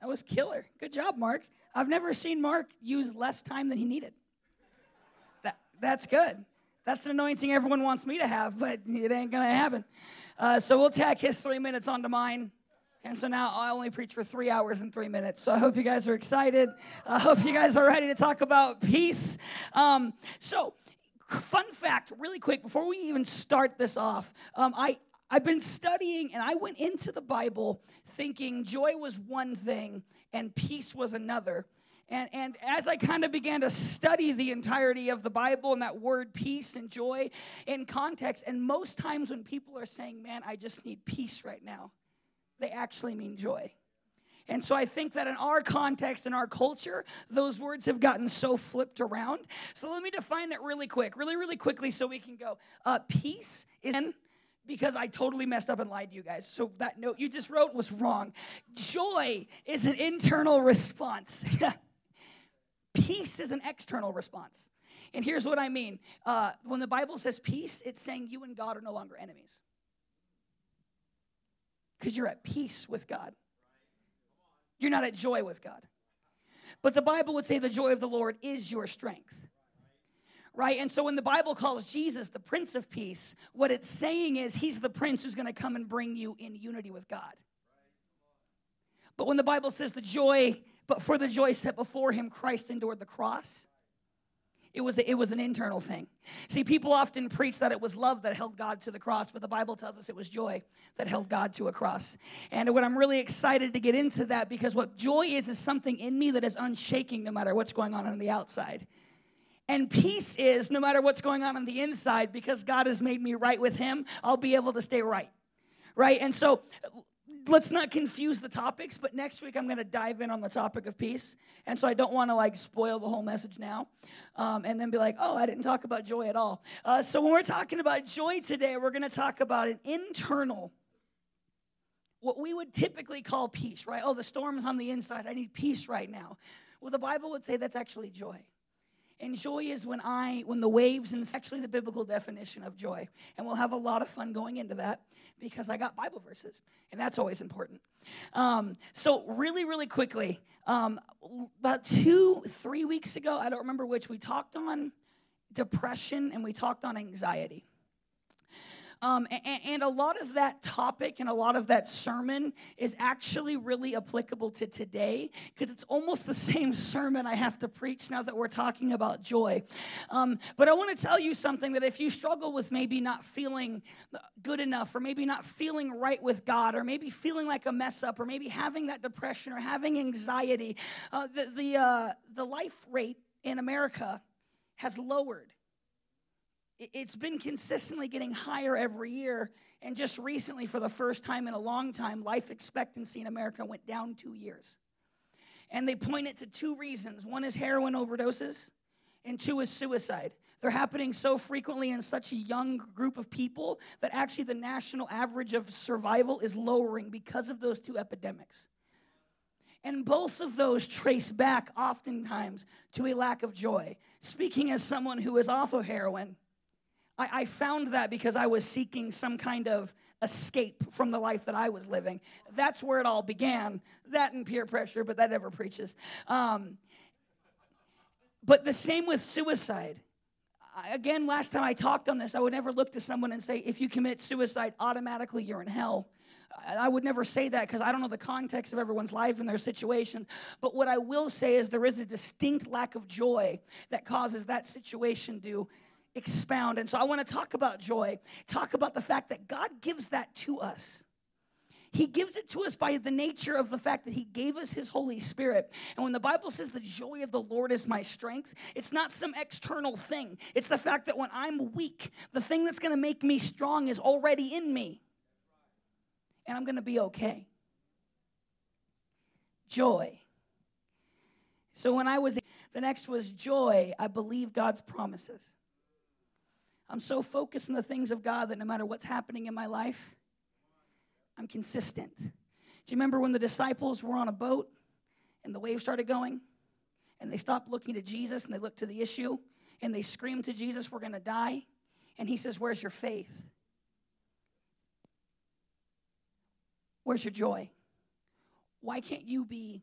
That was killer. Good job, Mark. I've never seen Mark use less time than he needed. That, that's good. That's an anointing everyone wants me to have, but it ain't gonna happen. Uh, so we'll tack his three minutes onto mine. And so now I only preach for three hours and three minutes. So I hope you guys are excited. I hope you guys are ready to talk about peace. Um, so, fun fact, really quick, before we even start this off, um, I, I've been studying and I went into the Bible thinking joy was one thing and peace was another. And, and as I kind of began to study the entirety of the Bible and that word peace and joy in context, and most times when people are saying, Man, I just need peace right now, they actually mean joy. And so I think that in our context, in our culture, those words have gotten so flipped around. So let me define that really quick, really, really quickly, so we can go. Uh, peace is because I totally messed up and lied to you guys. So that note you just wrote was wrong. Joy is an internal response. Peace is an external response. And here's what I mean uh, when the Bible says peace, it's saying you and God are no longer enemies. Because you're at peace with God. You're not at joy with God. But the Bible would say the joy of the Lord is your strength. Right? And so when the Bible calls Jesus the Prince of Peace, what it's saying is he's the Prince who's going to come and bring you in unity with God. But when the Bible says the joy but for the joy set before him, Christ endured the cross. It was, it was an internal thing. See, people often preach that it was love that held God to the cross, but the Bible tells us it was joy that held God to a cross. And what I'm really excited to get into that because what joy is is something in me that is unshaking no matter what's going on on the outside. And peace is no matter what's going on on the inside because God has made me right with Him, I'll be able to stay right. Right? And so let's not confuse the topics, but next week I'm going to dive in on the topic of peace. And so I don't want to like spoil the whole message now um, and then be like, oh, I didn't talk about joy at all. Uh, so when we're talking about joy today, we're going to talk about an internal, what we would typically call peace, right? Oh, the storm is on the inside. I need peace right now. Well, the Bible would say that's actually joy. And joy is when I, when the waves, and it's actually the biblical definition of joy. And we'll have a lot of fun going into that because I got Bible verses, and that's always important. Um, so, really, really quickly, um, about two, three weeks ago, I don't remember which, we talked on depression and we talked on anxiety. Um, and, and, a lot of that topic and a lot of that sermon is actually really applicable to today because it's almost the same sermon I have to preach now that we're talking about joy. Um, but I want to tell you something that if you struggle with maybe not feeling good enough, or maybe not feeling right with God, or maybe feeling like a mess up, or maybe having that depression or having anxiety, uh, the, the, uh, the life rate in America has lowered it's been consistently getting higher every year. And just recently, for the first time in a long time, life expectancy in America went down two years. And they point it to two reasons one is heroin overdoses, and two is suicide. They're happening so frequently in such a young group of people that actually the national average of survival is lowering because of those two epidemics. And both of those trace back oftentimes to a lack of joy. Speaking as someone who is off of heroin, I, I found that because I was seeking some kind of escape from the life that I was living. That's where it all began. That and peer pressure, but that never preaches. Um, but the same with suicide. Again, last time I talked on this, I would never look to someone and say, if you commit suicide, automatically you're in hell. I would never say that because I don't know the context of everyone's life and their situation. But what I will say is there is a distinct lack of joy that causes that situation to expound. And so I want to talk about joy, talk about the fact that God gives that to us. He gives it to us by the nature of the fact that He gave us His Holy Spirit. And when the Bible says the joy of the Lord is my strength, it's not some external thing. It's the fact that when I'm weak, the thing that's going to make me strong is already in me. And I'm going to be okay. Joy. So when I was, the next was joy. I believe God's promises. I'm so focused on the things of God that no matter what's happening in my life, I'm consistent. Do you remember when the disciples were on a boat and the waves started going? And they stopped looking to Jesus and they looked to the issue and they screamed to Jesus, We're going to die. And he says, Where's your faith? Where's your joy? why can't you be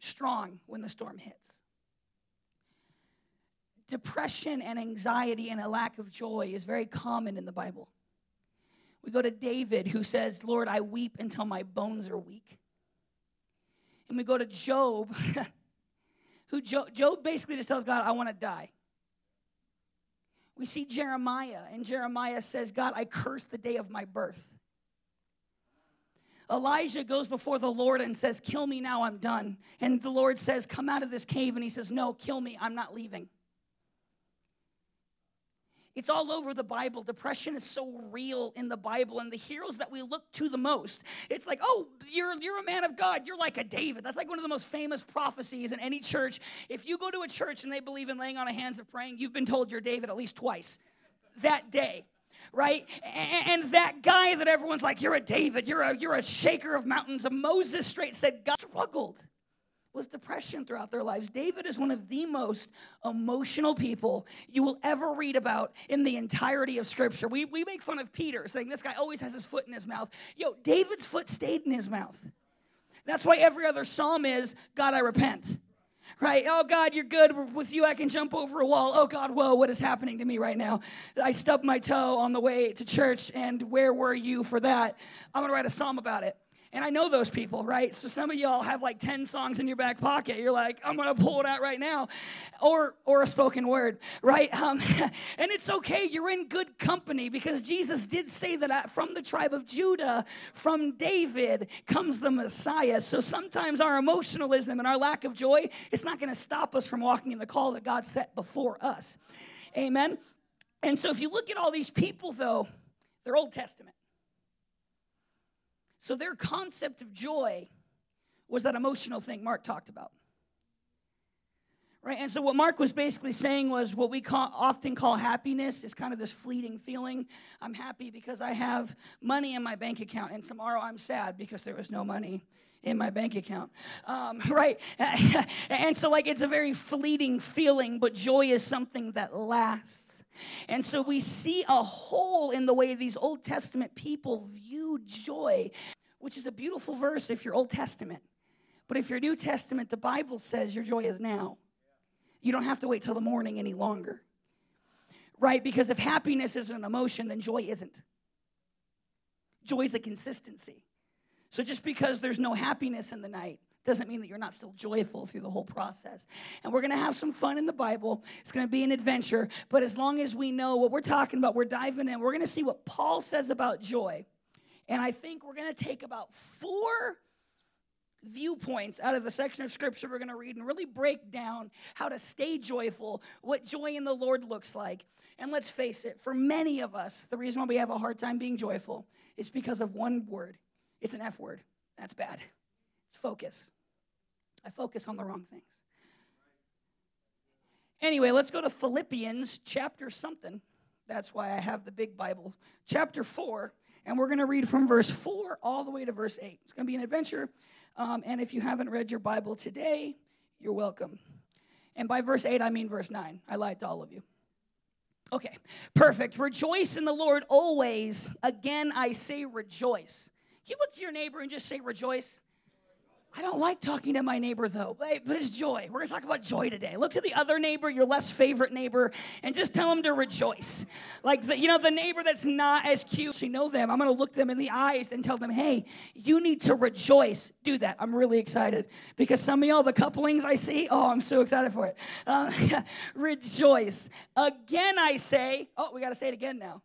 strong when the storm hits? Depression and anxiety and a lack of joy is very common in the Bible. We go to David, who says, Lord, I weep until my bones are weak. And we go to Job, who Job basically just tells God, I want to die. We see Jeremiah, and Jeremiah says, God, I curse the day of my birth. Elijah goes before the Lord and says, Kill me now, I'm done. And the Lord says, Come out of this cave. And he says, No, kill me, I'm not leaving. It's all over the Bible. Depression is so real in the Bible, and the heroes that we look to the most. It's like, oh, you're, you're a man of God. You're like a David. That's like one of the most famous prophecies in any church. If you go to a church and they believe in laying on of hands of praying, you've been told you're David at least twice that day right? And that guy that everyone's like, you're a David, you're a, you're a shaker of mountains. A Moses straight said, God struggled with depression throughout their lives. David is one of the most emotional people you will ever read about in the entirety of Scripture. We, we make fun of Peter, saying this guy always has his foot in his mouth. Yo, David's foot stayed in his mouth. That's why every other psalm is, God, I repent. Right? Oh, God, you're good. With you, I can jump over a wall. Oh, God, whoa, what is happening to me right now? I stubbed my toe on the way to church, and where were you for that? I'm going to write a psalm about it. And I know those people, right? So some of y'all have like 10 songs in your back pocket. You're like, I'm gonna pull it out right now. Or or a spoken word, right? Um, and it's okay, you're in good company because Jesus did say that uh, from the tribe of Judah, from David, comes the Messiah. So sometimes our emotionalism and our lack of joy, it's not gonna stop us from walking in the call that God set before us. Amen. And so if you look at all these people, though, they're Old Testament. So their concept of joy was that emotional thing Mark talked about. Right? And so what Mark was basically saying was what we call, often call happiness is kind of this fleeting feeling. I'm happy because I have money in my bank account, and tomorrow I'm sad because there was no money in my bank account. Um, right? and so, like, it's a very fleeting feeling, but joy is something that lasts. And so we see a hole in the way these Old Testament people view joy, which is a beautiful verse if you're Old Testament. But if you're New Testament, the Bible says your joy is now. You don't have to wait till the morning any longer. Right? Because if happiness isn't an emotion, then joy isn't. Joy is a consistency. So just because there's no happiness in the night doesn't mean that you're not still joyful through the whole process. And we're going to have some fun in the Bible. It's going to be an adventure. But as long as we know what we're talking about, we're diving in. We're going to see what Paul says about joy. And I think we're going to take about four viewpoints out of the section of scripture we're going to read and really break down how to stay joyful, what joy in the Lord looks like. And let's face it, for many of us, the reason why we have a hard time being joyful is because of one word it's an F word. That's bad. It's focus. I focus on the wrong things. Anyway, let's go to Philippians chapter something. That's why I have the big Bible. Chapter 4, and we're going to read from verse 4 all the way to verse 8. It's going to be an adventure. Um, and if you haven't read your Bible today, you're welcome. And by verse 8, I mean verse 9. I lied to all of you. Okay, perfect. Rejoice in the Lord always. Again, I say rejoice. You look to your neighbor and just say rejoice. I don't like talking to my neighbor though, but it's joy. We're gonna talk about joy today. Look to the other neighbor, your less favorite neighbor, and just tell them to rejoice. Like, the, you know, the neighbor that's not as cute, you know them. I'm gonna look them in the eyes and tell them, hey, you need to rejoice. Do that. I'm really excited because some of y'all, the couplings I see, oh, I'm so excited for it. Uh, rejoice. Again, I say, oh, we gotta say it again now.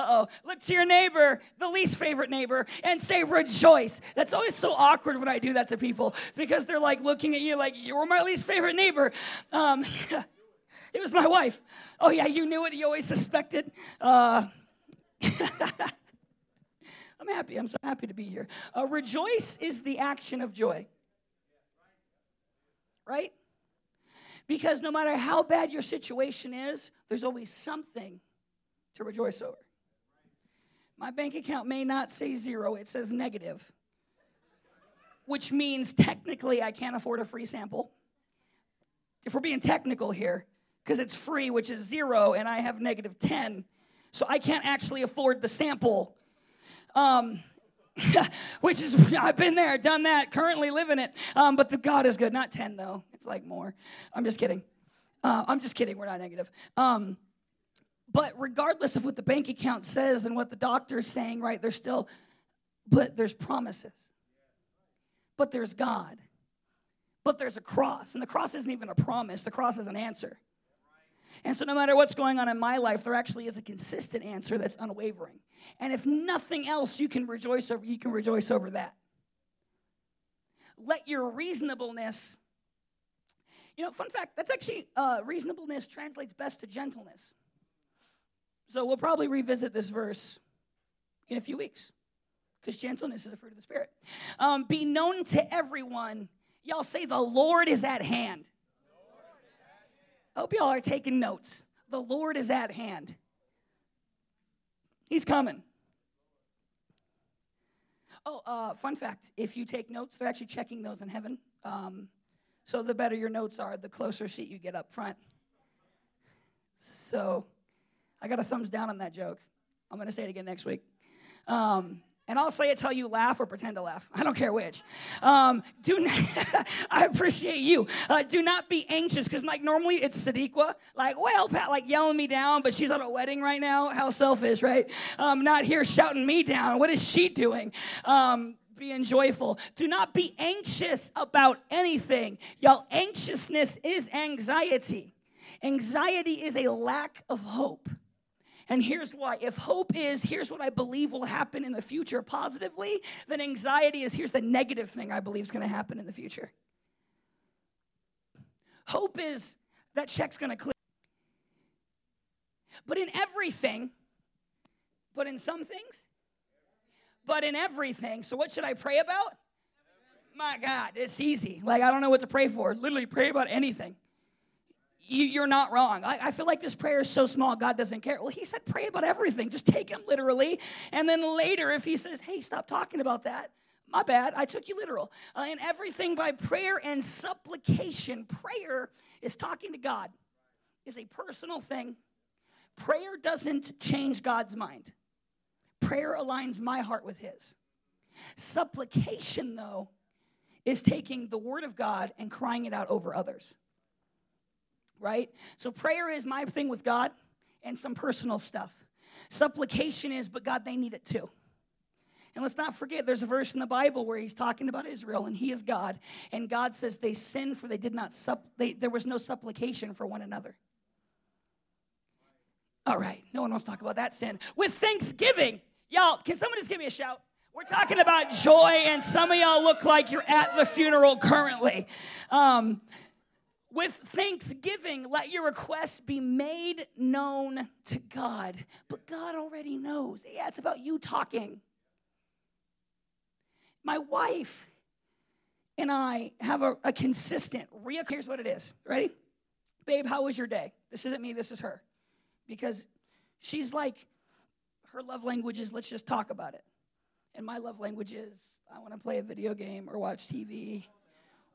Oh. Look to your neighbor, the least favorite neighbor, and say rejoice. That's always so awkward when I do that to people because they're like looking at you like, you're my least favorite neighbor. Um, it was my wife. Oh, yeah, you knew it. You always suspected. Uh, I'm happy. I'm so happy to be here. Uh, rejoice is the action of joy. Right? Because no matter how bad your situation is, there's always something to rejoice over. My bank account may not say zero, it says negative, which means technically I can't afford a free sample. If we're being technical here, because it's free, which is zero, and I have negative 10, so I can't actually afford the sample. Um, which is I've been there, done that, currently living it. Um, but the God is good. Not ten though. It's like more. I'm just kidding. Uh, I'm just kidding. We're not negative. Um, but regardless of what the bank account says and what the doctor is saying, right? There's still, but there's promises. But there's God. But there's a cross, and the cross isn't even a promise. The cross is an answer. And so, no matter what's going on in my life, there actually is a consistent answer that's unwavering. And if nothing else, you can rejoice over, you can rejoice over that. Let your reasonableness, you know, fun fact, that's actually, uh, reasonableness translates best to gentleness. So we'll probably revisit this verse in a few weeks because gentleness is a fruit of the Spirit. Um, be known to everyone. Y'all say, the Lord is at hand. I hope y'all are taking notes. The Lord is at hand. He's coming. Oh, uh, fun fact if you take notes, they're actually checking those in heaven. Um, so the better your notes are, the closer seat you get up front. So I got a thumbs down on that joke. I'm going to say it again next week. Um, and I'll say it till you laugh or pretend to laugh. I don't care which. Um, do I appreciate you. Uh, do not be anxious because like normally it's Sadiqa, like well, Pat, like yelling me down, but she's at a wedding right now. How selfish, right? Um, not here shouting me down. What is she doing? Um, being joyful. Do not be anxious about anything. Y'all, anxiousness is anxiety. Anxiety is a lack of hope. And here's why. If hope is, here's what I believe will happen in the future positively, then anxiety is, here's the negative thing I believe is going to happen in the future. Hope is, that check's going to clear. But in everything, but in some things, but in everything. So, what should I pray about? My God, it's easy. Like, I don't know what to pray for. Literally, pray about anything you, are not wrong. I, I, feel like this prayer is so small, God doesn't care. Well, he said, pray about everything. Just take him literally. And then later, if he says, hey, stop talking about that, my bad, I took you literal. Uh, and everything by prayer and supplication. Prayer is talking to God, is a personal thing. Prayer doesn't change God's mind, prayer aligns my heart with his. Supplication, though, is taking the word of God and crying it out over others right? So prayer is my thing with God and some personal stuff. Supplication is, but God, they need it too. And let's not forget, there's a verse in the Bible where he's talking about Israel and he is God. And God says they sinned for they did not, supp- they, there was no supplication for one another. All right, no one wants to talk about that sin. With thanksgiving, y'all, can someone just give me a shout? We're talking about joy, and some of y'all look like you're at the funeral currently. Um, with thanksgiving, let your requests be made known to God. But God already knows. Yeah, it's about you talking. My wife and I have a, a consistent, real, here's what it is. Ready? Babe, how was your day? This isn't me, this is her. Because she's like, her love language is let's just talk about it. And my love language is I want to play a video game or watch TV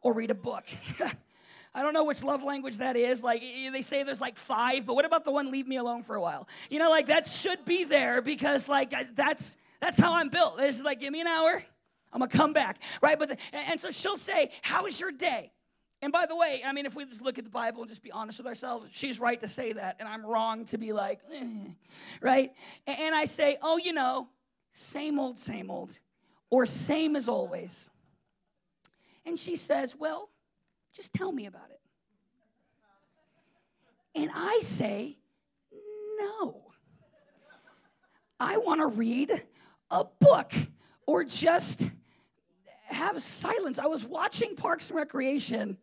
or read a book. I don't know which love language that is. Like they say there's like five, but what about the one leave me alone for a while? You know, like that should be there because like that's that's how I'm built. This is like give me an hour, I'm gonna come back, right? But the, and so she'll say, "How is your day?" And by the way, I mean, if we just look at the Bible and just be honest with ourselves, she's right to say that, and I'm wrong to be like, eh, right? And I say, oh, you know, same old, same old, or same as always. And she says, well, just tell me about it. And I say, no. I want to read a book or just have silence. I was watching Parks and Recreation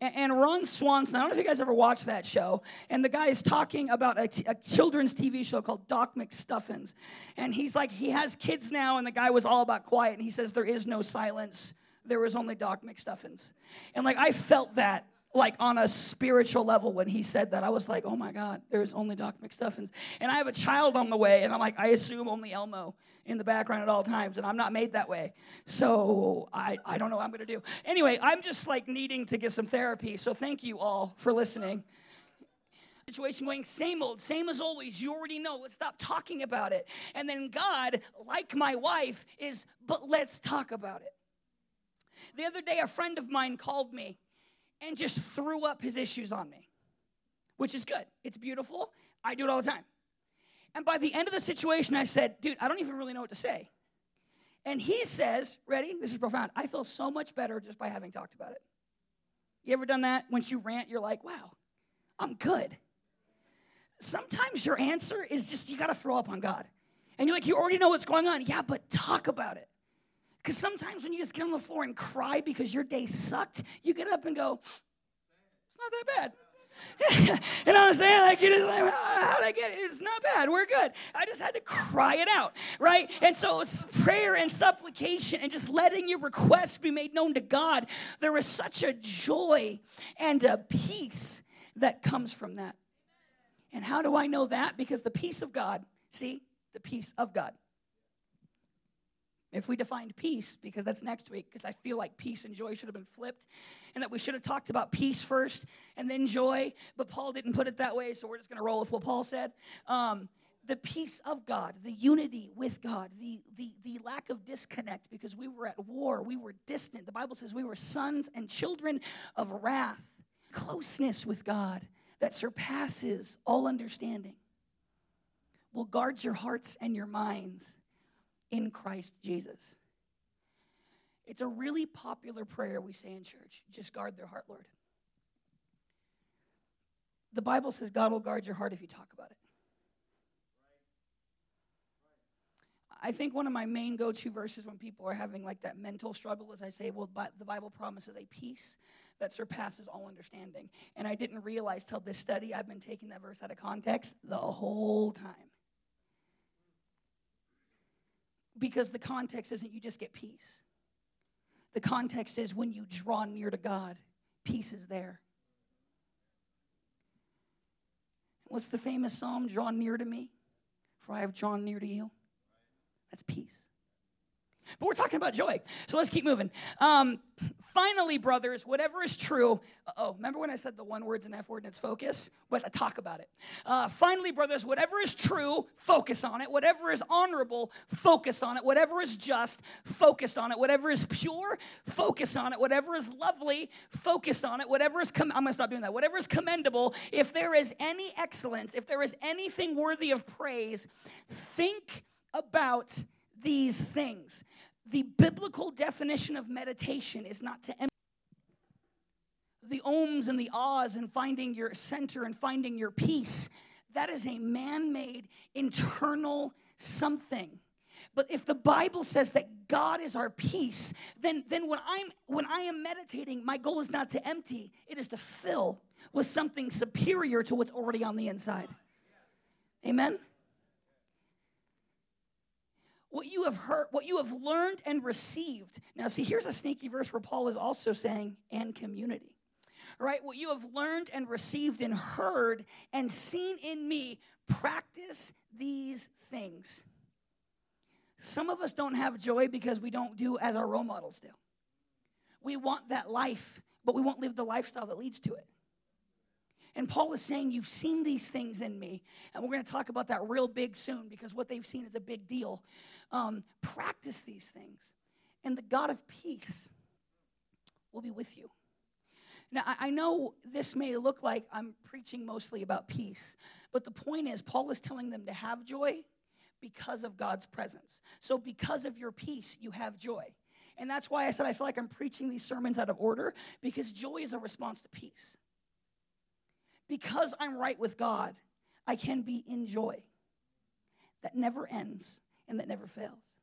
and Ron Swanson, I don't know if you guys ever watched that show, and the guy is talking about a, t- a children's TV show called Doc McStuffins. And he's like, he has kids now, and the guy was all about quiet, and he says, There is no silence there was only Doc McStuffins. And like I felt that like on a spiritual level when he said that. I was like, oh my God, there's only Doc McStuffins. And I have a child on the way, and I'm like, I assume only Elmo in the background at all times, and I'm not made that way. So I, I don't know what I'm gonna do. Anyway, I'm just like needing to get some therapy. So thank you all for listening. situation going, same old, same as always. You already know. Let's stop talking about it. And then God, like my wife, is, but let's talk about it. The other day, a friend of mine called me and just threw up his issues on me, which is good. It's beautiful. I do it all the time. And by the end of the situation, I said, dude, I don't even really know what to say. And he says, ready? This is profound. I feel so much better just by having talked about it. You ever done that? Once you rant, you're like, wow, I'm good. Sometimes your answer is just you got to throw up on God. And you're like, you already know what's going on. Yeah, but talk about it. Because sometimes when you just get on the floor and cry because your day sucked, you get up and go, it's not that bad. you know what I'm saying? Like, you're just like, how did I get it? It's not bad. We're good. I just had to cry it out, right? And so it's prayer and supplication and just letting your requests be made known to God. There is such a joy and a peace that comes from that. And how do I know that? Because the peace of God, see, the peace of God if we defined peace, because that's next week, because I feel like peace and joy should have been flipped, and that we should have talked about peace first and then joy, but Paul didn't put it that way, so we're just going to roll with what Paul said. Um, the peace of God, the unity with God, the, the, the lack of disconnect because we were at war, we were distant. The Bible says we were sons and children of wrath, closeness with God that surpasses all understanding will guard your hearts and your minds in Christ Jesus. It's a really popular prayer we say in church. Just guard their heart, Lord. The Bible says God will guard your heart if you talk about it. I think one of my main go to verses when people are having like that mental struggle is I say, well, the Bible promises a peace that surpasses all understanding. And I didn't realize till this study, I've been taking that verse out of context the whole time. Because the context isn't you just get peace. The context is when you draw near to God, peace is there. What's the famous psalm? Draw near to me, for I have drawn near to you. That's peace. But we're talking about joy. So let's keep moving. Um, finally, brothers, whatever is true. Oh, remember when I said the one word's an F word and it's focus? But I talk about it. Uh, finally, brothers, whatever is true, focus on it. Whatever is honorable, focus on it. Whatever is just, focus on it. Whatever is pure, focus on it. Whatever is lovely, focus on it. Whatever is, com- I'm going to stop doing that. Whatever is commendable, if there is any excellence, if there is anything worthy of praise, think about these things. The biblical definition of meditation is not to empty the ohms and the ahs and finding your center and finding your peace. That is a man made internal something. But if the Bible says that God is our peace, then, then when, I'm, when I am meditating, my goal is not to empty, it is to fill with something superior to what's already on the inside. Amen? What you have heard, what you have learned and received. Now, see, here's a sneaky verse where Paul is also saying, and community. Right? What you have learned and received and heard and seen in me, practice these things. Some of us don't have joy because we don't do as our role models do. We want that life, but we won't live the lifestyle that leads to it. And Paul is saying, You've seen these things in me. And we're going to talk about that real big soon because what they've seen is a big deal. Um, practice these things, and the God of peace will be with you. Now, I know this may look like I'm preaching mostly about peace, but the point is, Paul is telling them to have joy because of God's presence. So, because of your peace, you have joy. And that's why I said I feel like I'm preaching these sermons out of order because joy is a response to peace because I'm right with God, I can be in joy that never ends and that never fails.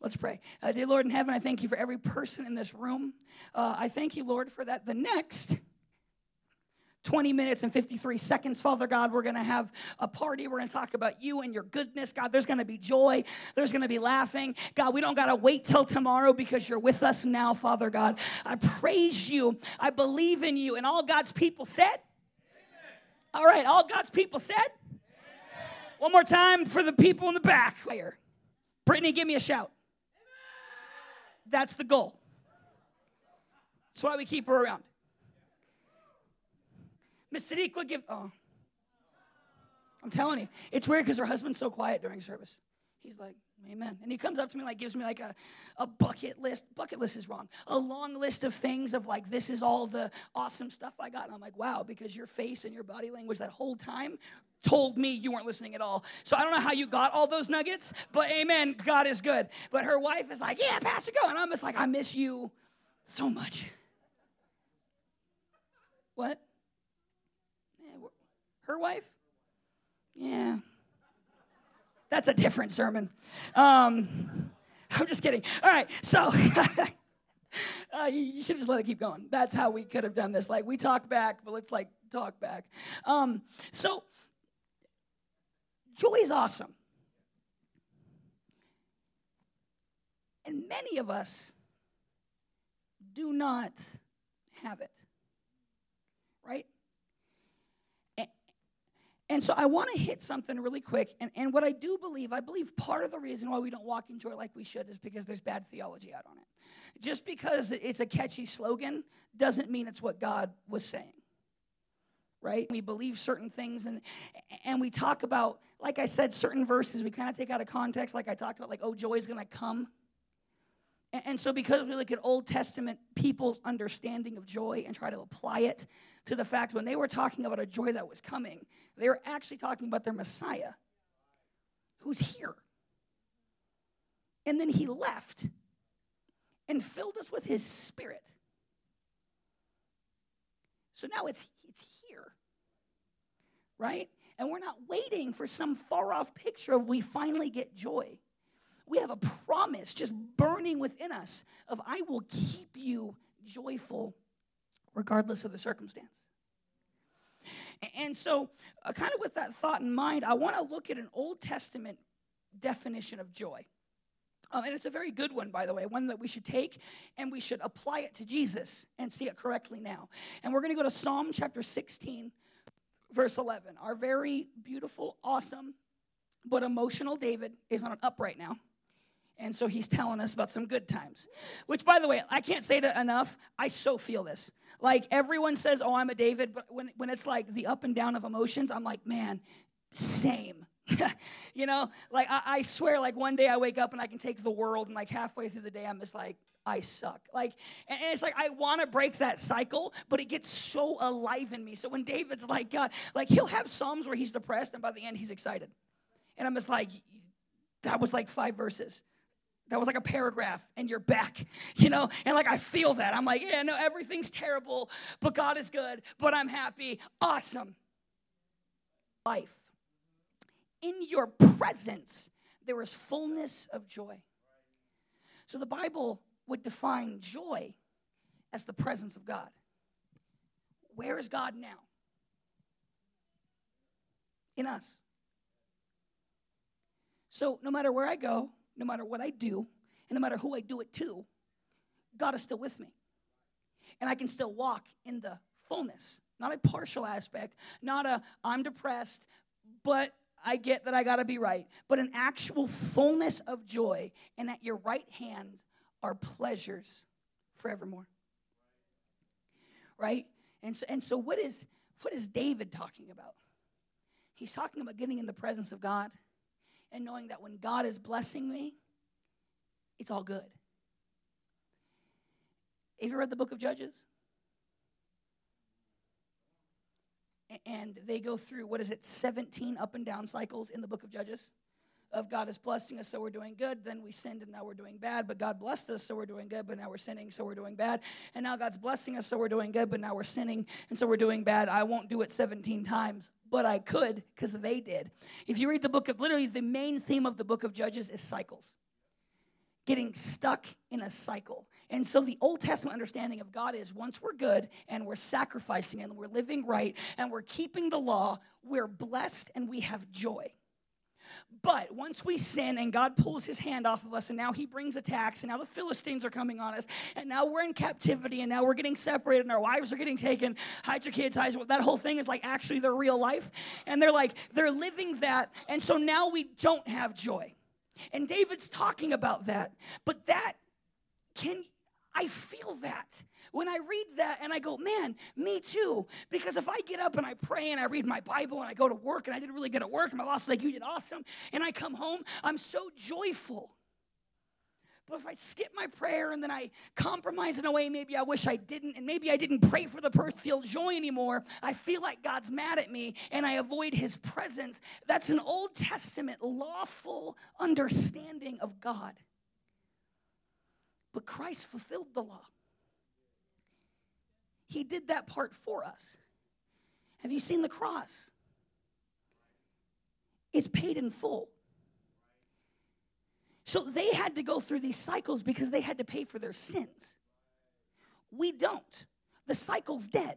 Let's pray. Uh, dear Lord in heaven, I thank you for every person in this room. Uh, I thank you, Lord, for that. The next 20 minutes and 53 seconds, Father God, we're going to have a party. We're going to talk about you and your goodness. God, there's going to be joy. There's going to be laughing. God, we don't got to wait till tomorrow because you're with us now, Father God. I praise you. I believe in you. And all God's people said, all right, all God's people said? Amen. One more time for the people in the back. here. Brittany, give me a shout. Amen. That's the goal. That's why we keep her around. Miss Sadiqa, give. Oh, I'm telling you. It's weird because her husband's so quiet during service. He's like, Amen. And he comes up to me like gives me like a, a bucket list. Bucket list is wrong. A long list of things of like this is all the awesome stuff I got. And I'm like, wow, because your face and your body language that whole time told me you weren't listening at all. So I don't know how you got all those nuggets, but amen, God is good. But her wife is like, yeah, Pastor, go. And I'm just like, I miss you so much. What? Her wife? Yeah. That's a different sermon. Um, I'm just kidding. All right, so uh, you, you should just let it keep going. That's how we could have done this. Like we talk back, but let's like talk back. Um, so joy is awesome, and many of us do not have it. Right? And so I want to hit something really quick. And, and what I do believe, I believe part of the reason why we don't walk in joy like we should is because there's bad theology out on it. Just because it's a catchy slogan doesn't mean it's what God was saying. Right? We believe certain things and and we talk about, like I said, certain verses we kind of take out of context, like I talked about, like, oh, joy is gonna come. And, and so because we look at Old Testament people's understanding of joy and try to apply it to the fact when they were talking about a joy that was coming, they were actually talking about their Messiah who's here. And then he left and filled us with his spirit. So now it's, it's here, right? And we're not waiting for some far off picture of we finally get joy. We have a promise just burning within us of I will keep you joyful regardless of the circumstance. And so, uh, kind of with that thought in mind, I want to look at an Old Testament definition of joy. Um, and it's a very good one, by the way, one that we should take and we should apply it to Jesus and see it correctly now. And we're going to go to Psalm chapter 16, verse 11. Our very beautiful, awesome, but emotional David is on an up right now. And so he's telling us about some good times. Which, by the way, I can't say it enough. I so feel this. Like everyone says, oh, I'm a David, but when, when it's like the up and down of emotions, I'm like, man, same. you know, like I, I, swear, like one day I wake up and I can take the world, and like halfway through the day, I'm just like, I suck. Like, and, and it's like I want to break that cycle, but it gets so alive in me. So when David's like, God, like he'll have Psalms where he's depressed, and by the end, he's excited. And I'm just like, that was like five verses that was like a paragraph and you're back you know? And like i feel that. I'm like yeah no everything's terrible but god is good but i'm happy. Awesome. Life. In your presence there is fullness of joy. So the bible would define joy as the presence of god. Where is god now? In us. So no matter where i go no matter what I do, and no matter who I do it to, God is still with me. And I can still walk in the fullness, not a partial aspect, not a I'm depressed, but I get that I got to be right, but an actual fullness of joy, and at your right hand are pleasures forevermore. Right? And so, and so what is what is David talking about? He's talking about getting in the presence of God and knowing that when God is blessing me, it's all good. Have you read the book of Judges? And they go through, what is it, 17 up and down cycles in the book of Judges? Of God is blessing us, so we're doing good. Then we sinned, and now we're doing bad. But God blessed us, so we're doing good. But now we're sinning, so we're doing bad. And now God's blessing us, so we're doing good. But now we're sinning, and so we're doing bad. I won't do it 17 times but I could because they did. If you read the book of, literally, the main theme of the book of Judges is cycles. Getting stuck in a cycle. And so the Old Testament understanding of God is once we're good and we're sacrificing and we're living right and we're keeping the law, we're blessed and we have joy. But once we sin and God pulls his hand off of us, and now he brings attacks, and now the Philistines are coming on us, and now we're in captivity, and now we're getting separated, and our wives are getting taken. Hide your kids, hide your, that whole thing is like actually their real life. And they're like, they're living that. And so now we don't have joy. And David's talking about that. But that can, I feel that when I read that and I go, man, me too. Because if I get up and I pray and I read my Bible and I go to work and I did really good at work, and my boss is like, you did awesome, and I come home, I'm so joyful. But if I skip my prayer and then I compromise in a way maybe I wish I didn't, and maybe I didn't pray for the person feel joy anymore, I feel like God's mad at me and I avoid his presence. That's an Old Testament lawful understanding of God. But Christ fulfilled the law. He did that part for us. Have you seen the cross? It's paid in full. So they had to go through these cycles because they had to pay for their sins. We don't. The cycle's dead.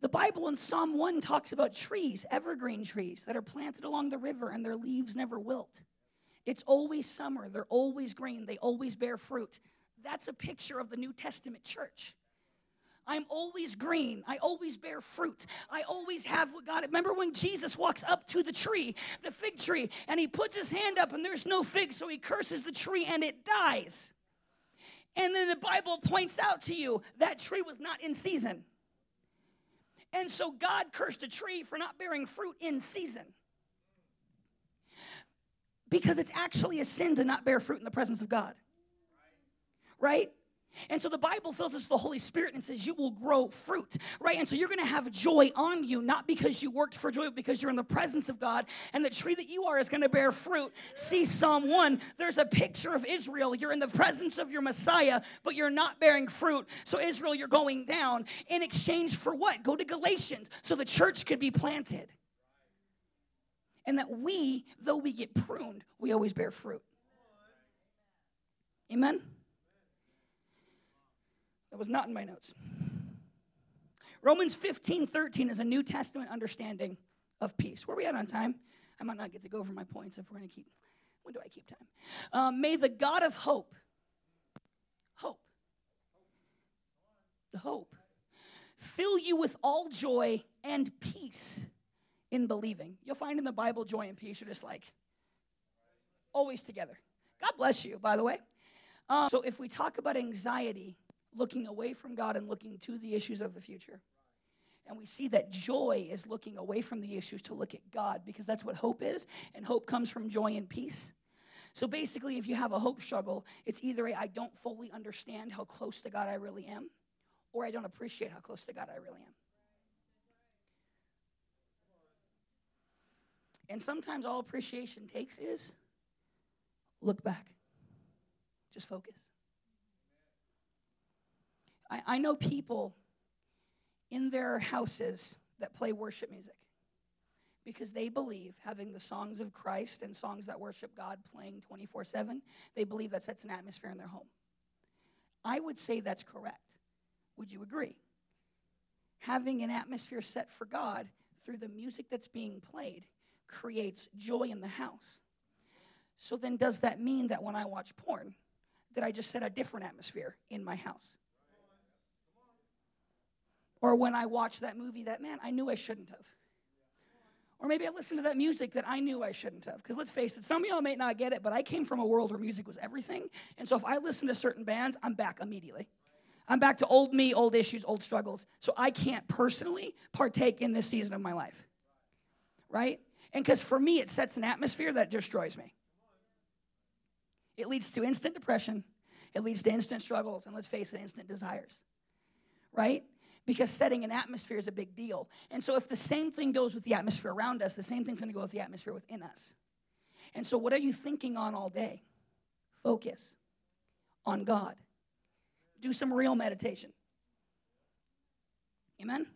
The Bible in Psalm 1 talks about trees, evergreen trees that are planted along the river and their leaves never wilt. It's always summer, they're always green, they always bear fruit. That's a picture of the New Testament church. I'm always green. I always bear fruit. I always have what God. Remember when Jesus walks up to the tree, the fig tree, and he puts his hand up and there's no fig, so he curses the tree and it dies. And then the Bible points out to you that tree was not in season. And so God cursed a tree for not bearing fruit in season. Because it's actually a sin to not bear fruit in the presence of God. Right? And so the Bible fills us with the Holy Spirit and says you will grow fruit, right? And so you're going to have joy on you, not because you worked for joy, but because you're in the presence of God. And the tree that you are is going to bear fruit. See Psalm 1. There's a picture of Israel. You're in the presence of your Messiah, but you're not bearing fruit. So, Israel, you're going down in exchange for what? Go to Galatians so the church could be planted. And that we, though we get pruned, we always bear fruit. Amen? That was not in my notes. Romans 15 13 is a New Testament understanding of peace. Where we at on time? I might not get to go over my points if we're going to keep. When do I keep time? Um, may the God of hope, hope, the hope, fill you with all joy and peace in believing. You'll find in the Bible joy and peace are just like always together. God bless you, by the way. Um, so if we talk about anxiety, looking away from God and looking to the issues of the future. And we see that joy is looking away from the issues to look at God because that's what hope is. And hope comes from joy and peace. So basically, if you have a hope struggle, it's either a I don't fully understand how close to God I really am, or I don't appreciate how close to God I really am. And sometimes all appreciation takes is look back, just focus. I, I know people in their houses that play worship music because they believe having the songs of Christ and songs that worship God playing 24 7, they believe that sets an atmosphere in their home. I would say that's correct. Would you agree? Having an atmosphere set for God through the music that's being played creates joy in the house. So then, does that mean that when I watch porn, that I just set a different atmosphere in my house? Or when I watch that movie that, man, I knew I shouldn't have. Or maybe I listened to that music that I knew I shouldn't have. Because let's face it, some of y'all may not get it, but I came from a world where music was everything. And so if I listen to certain bands, I'm back immediately. I'm back to old me, old issues, old struggles. So I can't personally partake in this season of my life. Right? And because for me, it sets an atmosphere that destroys me. It leads to instant depression, it leads to instant struggles, and let's face it, instant desires. Right? Because setting an atmosphere is a big deal. And so, if the same thing goes with the atmosphere around us, the same thing's gonna go with the atmosphere within us. And so, what are you thinking on all day? Focus on God. Do some real meditation. Amen?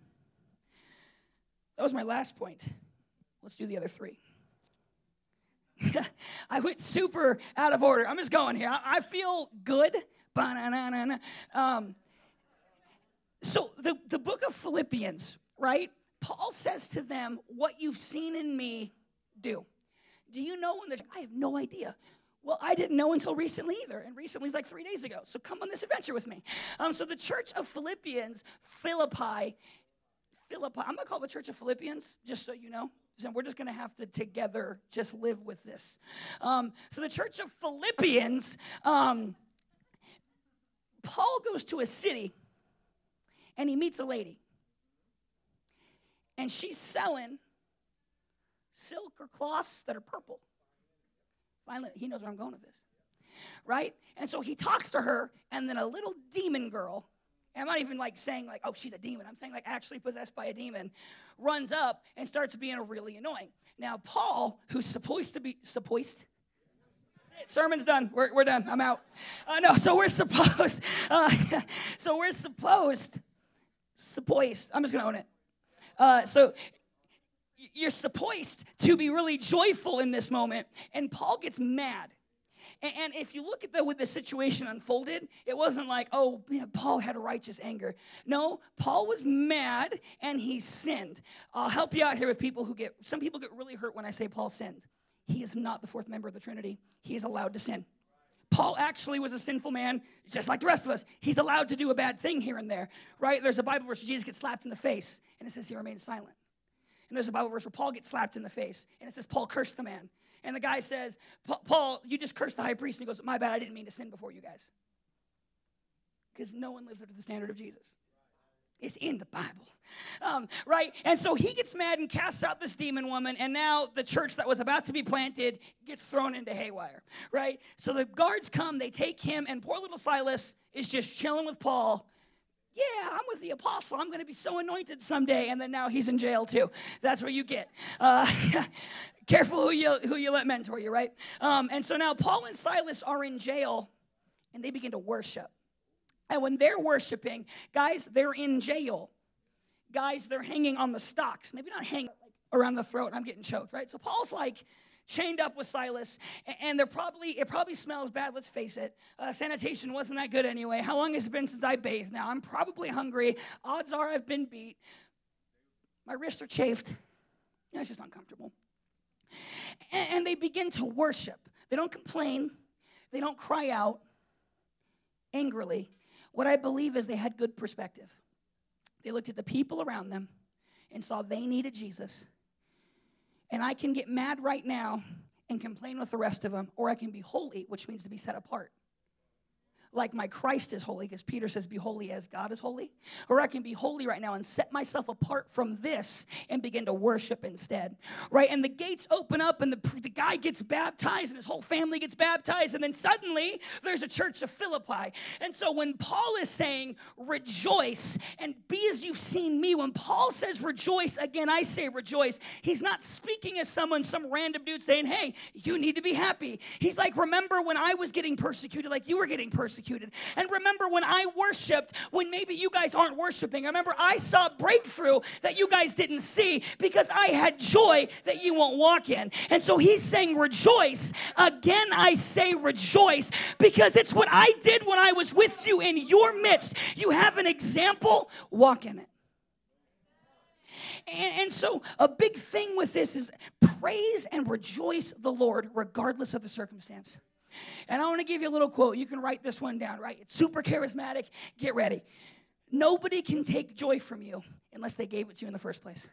That was my last point. Let's do the other three. I went super out of order. I'm just going here. I, feel good. Um, so the, the book of Philippians, right? Paul says to them, What you've seen in me, do. Do you know when there's, I have no idea. Well, I didn't know until recently either, and recently is like three days ago. So come on this adventure with me. Um, so the church of Philippians, Philippi, Philippi, I'm gonna call the church of Philippians, just so you know. So we're just gonna have to together just live with this. Um, so the church of Philippians, um, Paul goes to a city and he meets a lady. And she's selling silk or cloths that are purple. Finally, he knows where I'm going with this. Right? And so he talks to her, and then a little demon girl, I'm not even like saying like, oh, she's a demon. I'm saying like actually possessed by a demon, runs up and starts being really annoying. Now, Paul, who's supposed to be supposed sermon's done. We're, we're done. I'm out. Uh, no, so we're supposed. Uh, so we're supposed. Supposed. I'm just gonna own it. Uh, so you're supposed to be really joyful in this moment, and Paul gets mad. And, and if you look at the with the situation unfolded, it wasn't like, oh, man, Paul had righteous anger. No, Paul was mad and he sinned. I'll help you out here with people who get. Some people get really hurt when I say Paul sinned. He is not the fourth member of the Trinity. He is allowed to sin. Paul actually was a sinful man, just like the rest of us. He's allowed to do a bad thing here and there, right? There's a Bible verse where Jesus gets slapped in the face, and it says he remains silent. And there's a Bible verse where Paul gets slapped in the face, and it says Paul cursed the man. And the guy says, Paul, you just cursed the high priest. And he goes, My bad, I didn't mean to sin before you guys. Because no one lives up to the standard of Jesus. It's in the Bible. Um, right? And so he gets mad and casts out this demon woman, and now the church that was about to be planted gets thrown into haywire. Right? So the guards come, they take him, and poor little Silas is just chilling with Paul. Yeah, I'm with the apostle. I'm going to be so anointed someday. And then now he's in jail too. That's what you get. Uh, careful who you, who you let mentor you, right? Um, and so now Paul and Silas are in jail, and they begin to worship. And when they're worshiping, guys, they're in jail. Guys, they're hanging on the stocks. Maybe not hanging around the throat. I'm getting choked, right? So Paul's like chained up with Silas, and they're probably it probably smells bad. Let's face it. Uh, sanitation wasn't that good anyway. How long has it been since I bathed? Now I'm probably hungry. Odds are I've been beat. My wrists are chafed. It's just uncomfortable. And, and they begin to worship. They don't complain. They don't cry out angrily what I believe is they had good perspective. They looked at the people around them and saw they needed Jesus. And I can get mad right now and complain with the rest of them, or I can be holy, which means to be set apart like my Christ is holy, because Peter says, Be holy as God is holy. Or I can be holy right now and set myself apart from this and begin to worship instead. Right? And the gates open up, and the, the guy gets baptized, and his whole family gets baptized, and then suddenly there's a church of Philippi. And so when Paul is saying, Rejoice and be as you've seen me, when Paul says rejoice, again, I say rejoice, he's not speaking as someone, some random dude saying, Hey, you need to be happy. He's like, Remember when I was getting persecuted, like you were getting persecuted persecuted. And remember when I worshiped, when maybe you guys aren't worshiping, I remember I saw breakthrough that you guys didn't see because I had joy that you won't walk in. And so he's saying, Rejoice. Again, I say rejoice because it's what I did when I was with you in your midst. You have an example, walk in it. And, and, so, a big thing with this is praise and rejoice the Lord regardless of the circumstance. And I want to give you a little quote. You can write this one down, right? It's super charismatic. Get ready. Nobody can take joy from you unless they gave it to you in the first place.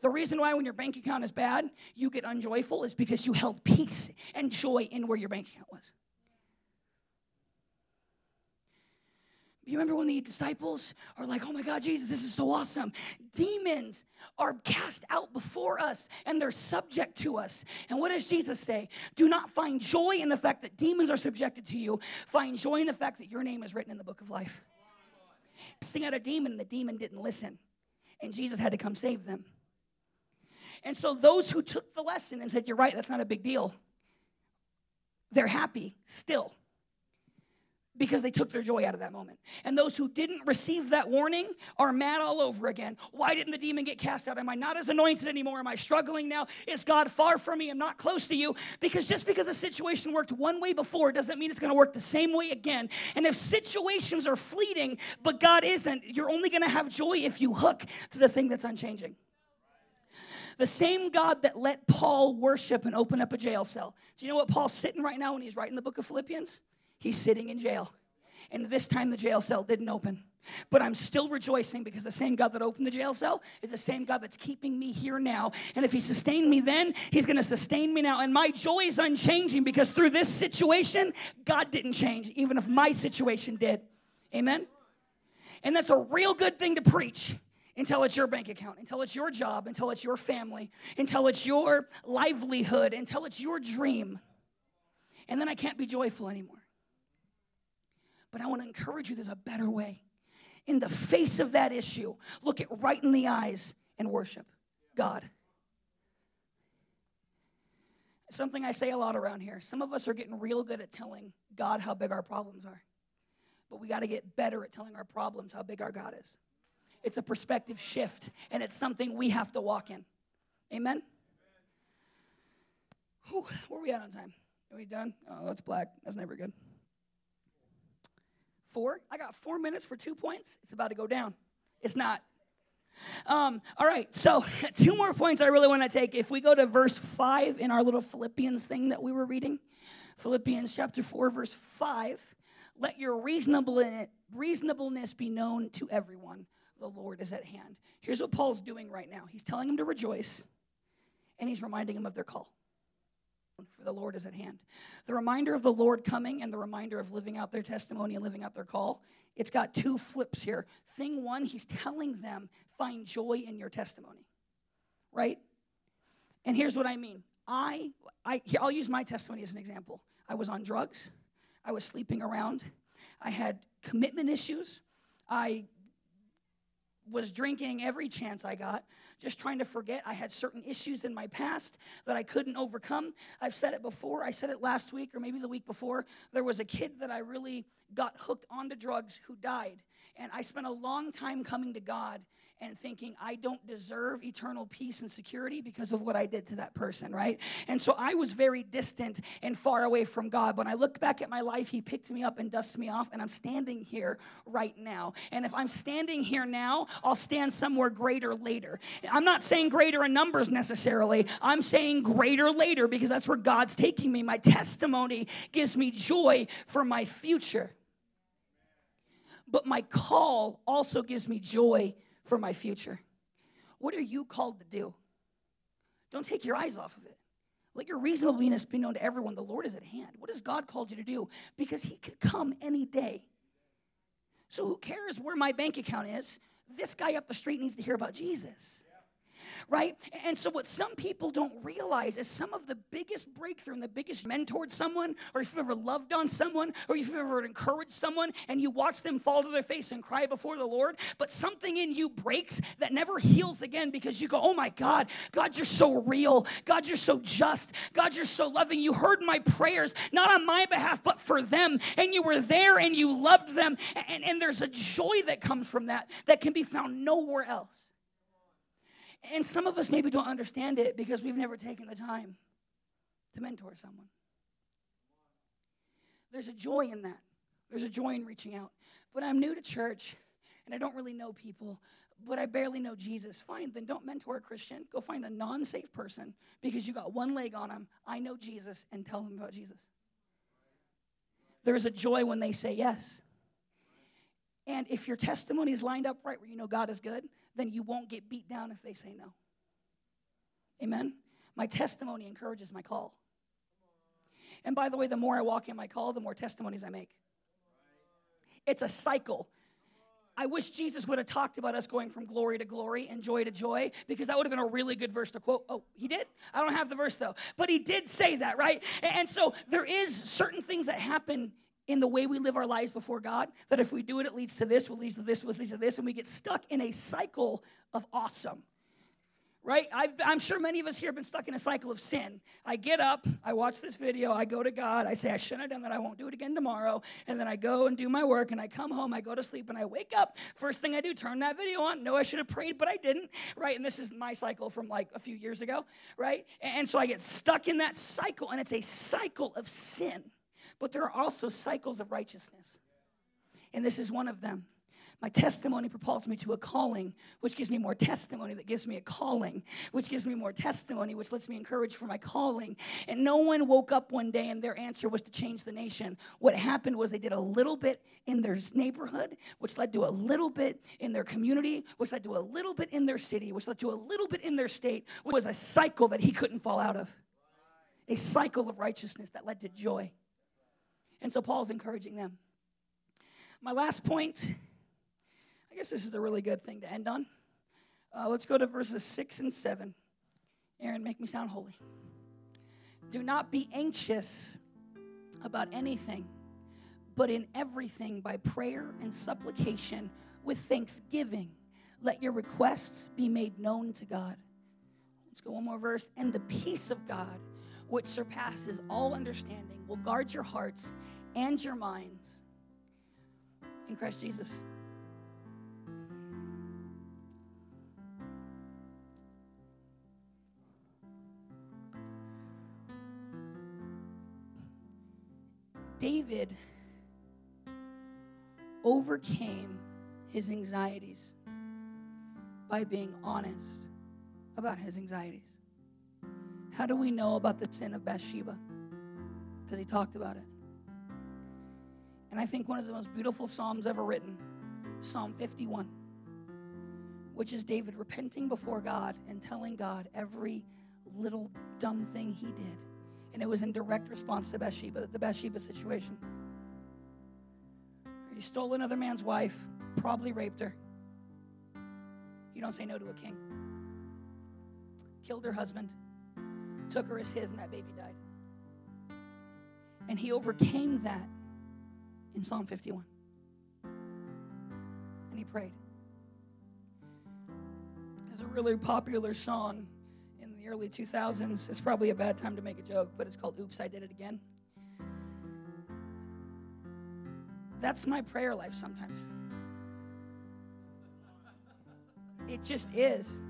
The reason why, when your bank account is bad, you get unjoyful is because you held peace and joy in where your bank account was. You remember when the disciples are like, oh my God, Jesus, this is so awesome. Demons are cast out before us and they're subject to us. And what does Jesus say? Do not find joy in the fact that demons are subjected to you, find joy in the fact that your name is written in the book of life. Sing out a demon, and the demon didn't listen. And Jesus had to come save them. And so those who took the lesson and said, You're right, that's not a big deal, they're happy still because they took their joy out of that moment. And those who didn't receive that warning are mad all over again. Why didn't the demon get cast out? Am I not as anointed anymore? Am I struggling now? Is God far from me? I'm not close to you. Because just because a situation worked one way before doesn't mean it's going to work the same way again. And if situations are fleeting, but God isn't, you're only going to have joy if you hook to the thing that's unchanging. The same God that let Paul worship and open up a jail cell. Do you know what Paul's sitting right now when he's writing the book of Philippians? He's sitting in jail. and this time the jail cell didn't open. But I'm still rejoicing because the same God that opened the jail cell is the same God that's keeping me here now. And if He sustained me then, He's going to sustain me now. And my joy is unchanging because through this situation, God didn't change, even if my situation did. Amen? And that's a real good thing to preach until it's your bank account, until it's your job, until it's your family, until it's your livelihood, until it's your dream. And then I can't be joyful anymore. But I want to encourage you there's a better way. In the face of that issue, look it right in the eyes and worship God. Something I say a lot around here. Some of us are getting real good at telling God how big our problems are. But we got to get better at telling our problems how big our God is. It's a perspective shift, and it's something we have to walk in. Amen? Whew, where are we at on time? Are we done? Oh, that's black. That's never good. Four? I got four minutes for two points. It's about to go down. It's not. Um, all right, so two more points I really want to take. If we go to verse 5 in our little Philippians thing that we were reading, Philippians chapter 4, verse 5, let your reasonableness be known to everyone. The Lord is at hand. Here's what Paul's doing right now he's telling them to rejoice, and he's reminding them of their call for the Lord is at hand. The reminder of the Lord coming and the reminder of living out their testimony and living out their call, it's got two flips here. Thing one, he's telling them, find joy in your testimony, right? And here's what I mean. I, I I'll use my testimony as an example. I was on drugs. I was sleeping around. I had commitment issues. I was drinking every chance I got just trying to forget. I had certain issues in my past that I couldn't overcome. I've said it before. I said it last week or maybe the week before. There was a kid that I really got hooked onto drugs who died. And I spent a long time coming to God and thinking I don't deserve eternal peace and security because of what I did to that person, right? And so I was very distant and far away from God. When I look back at my life, He picked me up and dusted me off, and I'm standing here right now. And if I'm standing here now, I'll stand somewhere greater later. I'm not saying greater in numbers necessarily, I'm saying greater later because that's where God's taking me. My testimony gives me joy for my future. But my call also gives me joy for my future. What are you called to do? Don't take your eyes off of it. Let your reasonableness be known to everyone. The Lord is at hand. What has God called you to do? Because He could come any day. So who cares where my bank account is? This guy up the street needs to hear about Jesus right? And so, what some people don't realize is some of the biggest breakthrough and the biggest mentored someone, or if you've ever loved on someone, or if you've ever encouraged someone and you watch them fall to their face and cry before the Lord, but something in you breaks that never heals again because you go, Oh my God, God, you're so real. God, you're so just. God, you're so loving. You heard my prayers, not on my behalf, but for them. And you were there and you loved them. And, and there's a joy that comes from that that can be found nowhere else. And some of us maybe don't understand it because we've never taken the time to mentor someone. There's a joy in that. There's a joy in reaching out. But I'm new to church and I don't really know people, but I barely know Jesus. Fine, then don't mentor a Christian. Go find a non safe person because you got one leg on them. I know Jesus and tell them about Jesus. There's a joy when they say yes. And if your testimony is lined up right where you know God is good, then you won't get beat down if they say no. Amen? My testimony encourages my call. And by the way, the more I walk in my call, the more testimonies I make. It's a cycle. I wish Jesus would have talked about us going from glory to glory and joy to joy because that would have been a really good verse to quote. Oh, he did? I don't have the verse though. But he did say that, right? And so there is certain things that happen in the way we live our lives before God that if we do it, it leads to this, will leads to this, will leads to this, and we get stuck in a cycle of awesome. Right? i am sure many of us here have been stuck in a cycle of sin. I get up, I watch this video, I go to God, I say, I shouldn't have done that, I won't do it again tomorrow. And then I go and do my work, and I come home, I go to sleep, and I wake up. First thing I do, turn that video on. No, I should have prayed, but I didn't. Right? And this is my cycle from like a few years ago. Right? And so I get stuck in that cycle, and it's a cycle of sin. But there are also cycles of righteousness. And this is one of them. My testimony propels me to a calling, which gives me more testimony, that gives me a calling, which gives me more testimony, which lets me encourage for my calling. And no one woke up one day and their answer was to change the nation. What happened was they did a little bit in their neighborhood, which led to a little bit in their community, which led to a little bit in their city, which led to a little bit in their state, which was a cycle that he couldn't fall out of. A cycle of righteousness that led to joy. And so Paul's encouraging them. My last point I guess this is a really good thing to end on. Uh, let's go to verses 6 and 7. Aaron, make me sound holy. Do not be anxious about anything, but in everything by prayer and supplication with thanksgiving, let your requests be made known to God. Let's go one more verse. And the peace of God, which surpasses all understanding, will guard your hearts and your minds in Christ Jesus. David overcame his anxieties by being honest about his anxieties. How do we know about the sin of Bathsheba? Because he talked about it. And I think one of the most beautiful Psalms ever written, Psalm 51, which is David repenting before God and telling God every little dumb thing he did and it was in direct response to Bathsheba, the Bathsheba situation. He stole another man's wife, probably raped her. You don't say no to a king. Killed her husband, took her as his, and that baby died. And he overcame that in Psalm 51. And he prayed. There's a really popular song in the early 2000s. It's probably a bad time to make a joke, but it's called Oops, I Did It Again. That's my prayer life sometimes. It just is.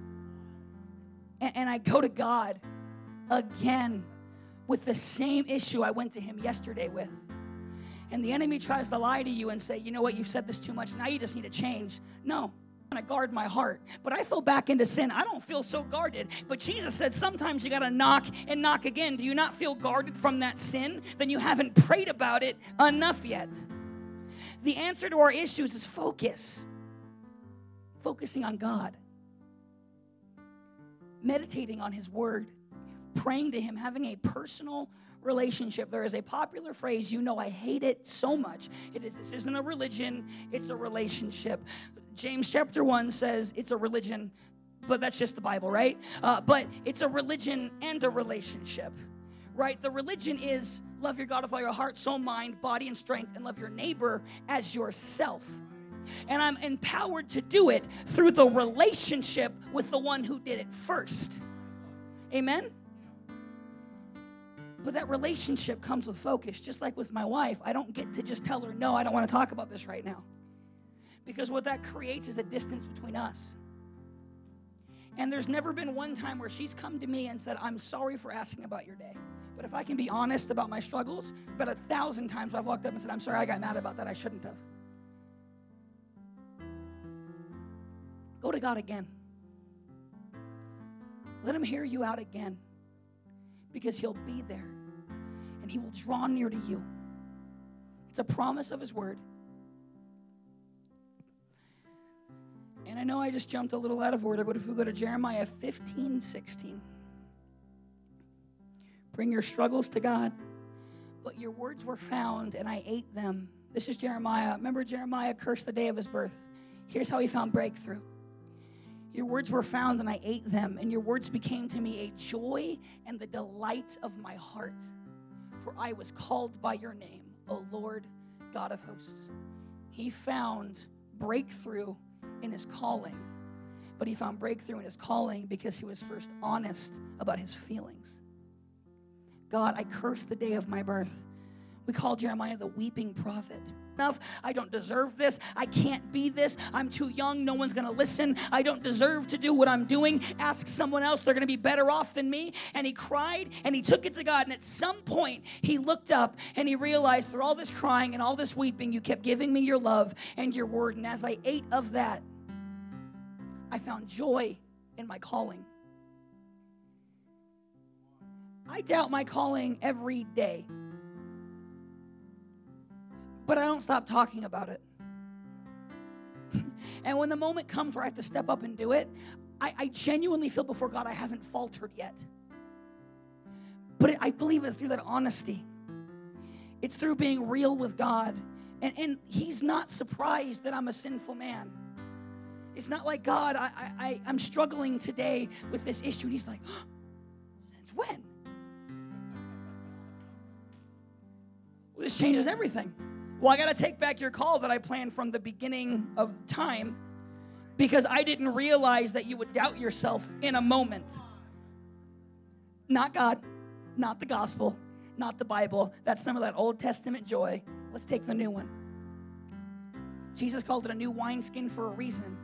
And, and I go to God again with the same issue I went to Him yesterday with. And the enemy tries to lie to you and say, you know what, you've said this too much. Now you just need to change. No to guard my heart. But I fell back into sin. I don't feel so guarded. But Jesus said sometimes you got to knock and knock again. Do you not feel guarded from that sin? Then you haven't prayed about it enough yet. The answer to our issues is focus. Focusing on God. Meditating on His Word. Praying to Him. Having a personal relationship. There is a popular phrase, you know, I hate it so much. It is this isn't a religion, it's a relationship. James chapter 1 says it's a religion, but that's just the Bible, right? Uh, but it's a religion and a relationship, right? The religion is love your God with all your heart, soul, mind, body, and strength, and love your neighbor as yourself. And I'm empowered to do it through the relationship with the one who did it first. Amen? But that relationship comes with focus, just like with my wife. I don't get to just tell her, no, I don't want to talk about this right now. Because what that creates is a distance between us. And there's never been one time where she's come to me and said, I'm sorry for asking about your day. But if I can be honest about my struggles, about a thousand times I've walked up and said, I'm sorry I got mad about that. I shouldn't have. Go to God again. Let Him hear you out again because He'll be there and He will draw near to you. It's a promise of His word. And I know I just jumped a little out of order, but if we go to Jeremiah 15 16, bring your struggles to God, but your words were found, and I ate them. This is Jeremiah. Remember, Jeremiah cursed the day of his birth. Here's how he found breakthrough. Your words were found, and I ate them, and your words became to me a joy and the delight of my heart. For I was called by your name, O Lord God of hosts. He found breakthrough in his calling, but he found breakthrough in his calling because he was first honest about his feelings. God, I curse the day of my birth. We call Jeremiah the weeping prophet. Enough. I don't deserve this. I can't be this. I'm too young. No one's going to listen. I don't deserve to do what I'm doing. Ask someone else. They're going to be better off than me. And he cried and he took it to God. And at some point, he looked up and he realized through all this crying and all this weeping, you kept giving me your love and your word. And as I ate of that, I found joy in my calling. I doubt my calling every day but I don't stop talking about it. and when the moment comes where I have to step up and do it, I, I genuinely feel before God I haven't faltered yet. But it, I believe it's through that honesty. It's through being real with God. And, and He's not surprised that I'm a sinful man. It's not like, God, I, I, I'm struggling today with this issue. And He's like, oh, since when? Well, this changes everything. Well, I got to take back your call that I planned from the beginning of time because I didn't realize that you would doubt yourself in a moment. Not God, not the gospel, not the Bible. That's some of that Old Testament joy. Let's take the new one. Jesus called it a new wineskin for a reason.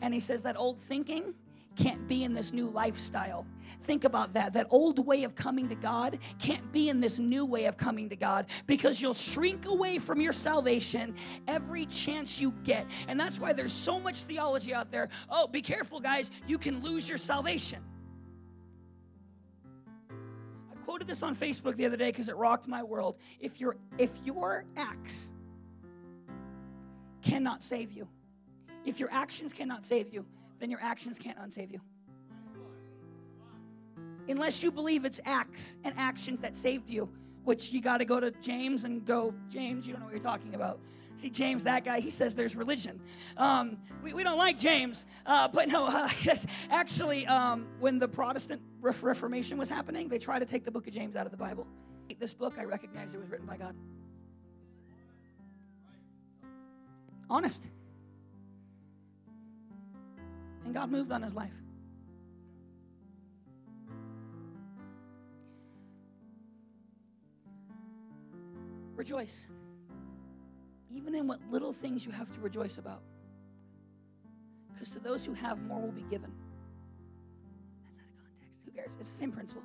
And he says that old thinking, can't be in this new lifestyle. Think about that. That old way of coming to God can't be in this new way of coming to God because you'll shrink away from your salvation every chance you get. And that's why there's so much theology out there. Oh, be careful, guys, you can lose your salvation. I quoted this on Facebook the other day because it rocked my world. If your if your acts cannot save you, if your actions cannot save you, then your actions can't unsave you. Unless you believe it's acts and actions that saved you, which you got to go to James and go, James, you don't know what you're talking about. See, James, that guy, he says there's religion. Um, we, we don't like James, uh, but no, uh, yes, actually, um, when the Protestant Reformation was happening, they tried to take the book of James out of the Bible. This book, I recognize it was written by God. Honest. And God moved on his life. Rejoice. Even in what little things you have to rejoice about. Because to those who have, more will be given. That's out of context. Who cares? It's the same principle.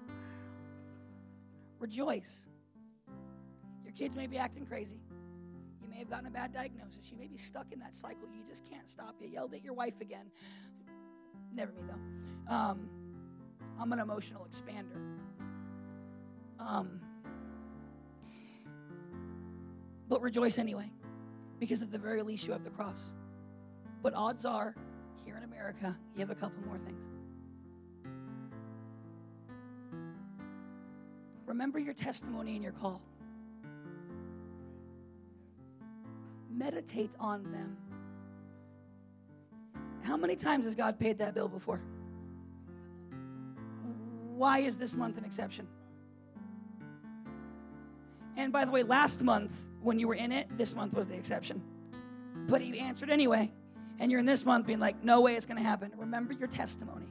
Rejoice. Your kids may be acting crazy. You may have gotten a bad diagnosis. You may be stuck in that cycle. You just can't stop. You yelled at your wife again. Never me, though. Um, I'm an emotional expander. Um, but rejoice anyway, because at the very least you have the cross. But odds are, here in America, you have a couple more things. Remember your testimony and your call. Meditate on them. How many times has God paid that bill before? Why is this month an exception? And by the way, last month, when you were in it, this month was the exception. But he answered anyway. And you're in this month being like, no way it's going to happen. Remember your testimony.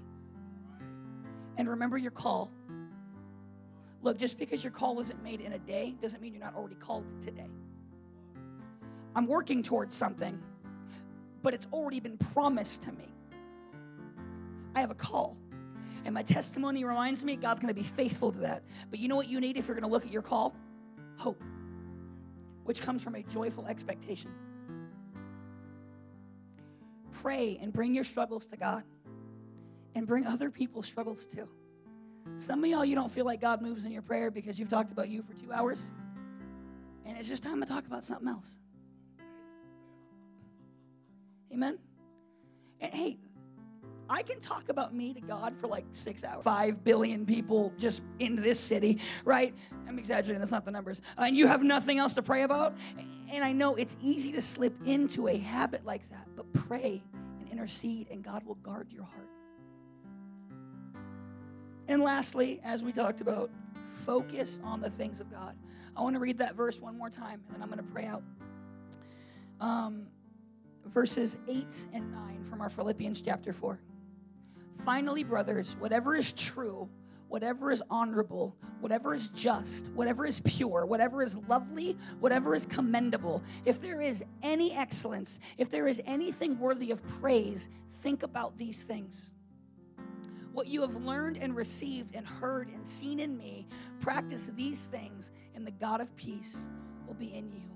And remember your call. Look, just because your call wasn't made in a day doesn't mean you're not already called today. I'm working towards something but it's already been promised to me. I have a call. And my testimony reminds me God's going to be faithful to that. But you know what you need if you're going to look at your call? Hope, which comes from a joyful expectation. Pray and bring your struggles to God and bring other people's struggles too. Some of y'all, you don't feel like God moves in your prayer because you've talked about you for two hours, and it's just time to talk about something else. Amen? And hey, I can talk about me to God for like six hours. Five billion people just in this city, right? I'm exaggerating, that's not the numbers. And you have nothing else to pray about. And I know it's easy to slip into a habit like that, but pray and intercede, and God will guard your heart. And lastly, as we talked about, focus on the things of God. I want to read that verse one more time, and then I'm going to pray out. Um, verses 8 and 9 from our Philippians chapter 4. Finally, brothers, whatever is true, whatever is honorable, whatever is just, whatever is pure, whatever is lovely, whatever is commendable, if there is any excellence, if there is anything worthy of praise, think about these things. What you have learned and received and heard and seen in me, practice these things, and the God of peace will be in you.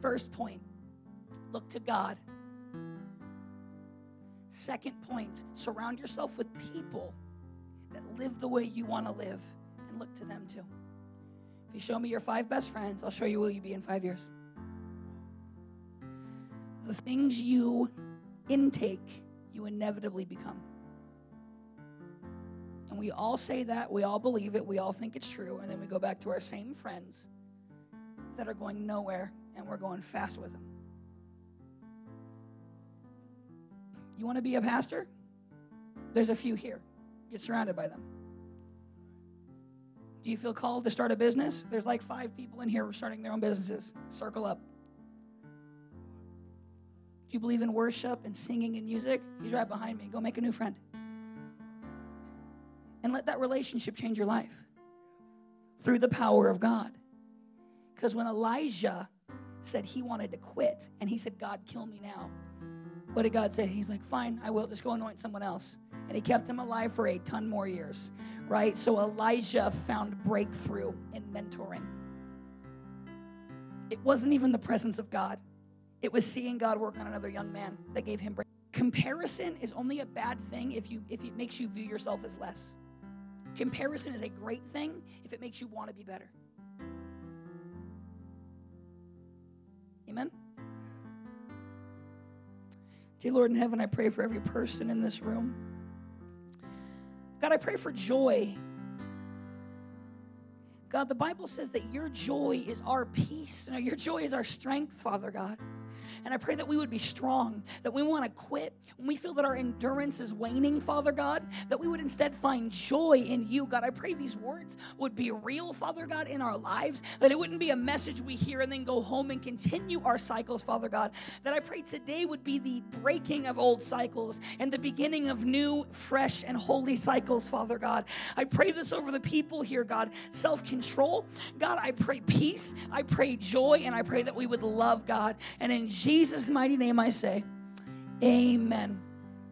First point look to God. Second point surround yourself with people that live the way you want to live and look to them too. If you show me your five best friends, I'll show you who you will be in five years. The things you intake, you inevitably become. And we all say that, we all believe it, we all think it's true, and then we go back to our same friends that are going nowhere and we're going fast with them. You want to be a pastor? There's a few here. Get surrounded by them. Do you feel called to start a business? There's like five people in here starting their own businesses. Circle up. Do you believe in worship and singing and music? He's right behind me. Go make a new friend. And let that relationship change your life through the power of God. Because when Elijah said he wanted to quit and he said, God, kill me now, what did God say? He's like, fine, I will. Just go anoint someone else. And he kept him alive for a ton more years, right? So Elijah found breakthrough in mentoring. It wasn't even the presence of God, it was seeing God work on another young man that gave him break. Comparison is only a bad thing if you if it makes you view yourself as less. Comparison is a great thing if it makes you want to be better. Amen. Dear Lord in heaven, I pray for every person in this room. God, I pray for joy. God, the Bible says that your joy is our peace. No, your joy is our strength, Father God. And I pray that we would be strong, that we want to quit when we feel that our endurance is waning, Father God, that we would instead find joy in you, God. I pray these words would be real, Father God, in our lives, that it wouldn't be a message we hear and then go home and continue our cycles, Father God. That I pray today would be the breaking of old cycles and the beginning of new, fresh, and holy cycles, Father God. I pray this over the people here, God. Self control, God, I pray peace, I pray joy, and I pray that we would love God. And in Jesus' mighty name I say, Amen.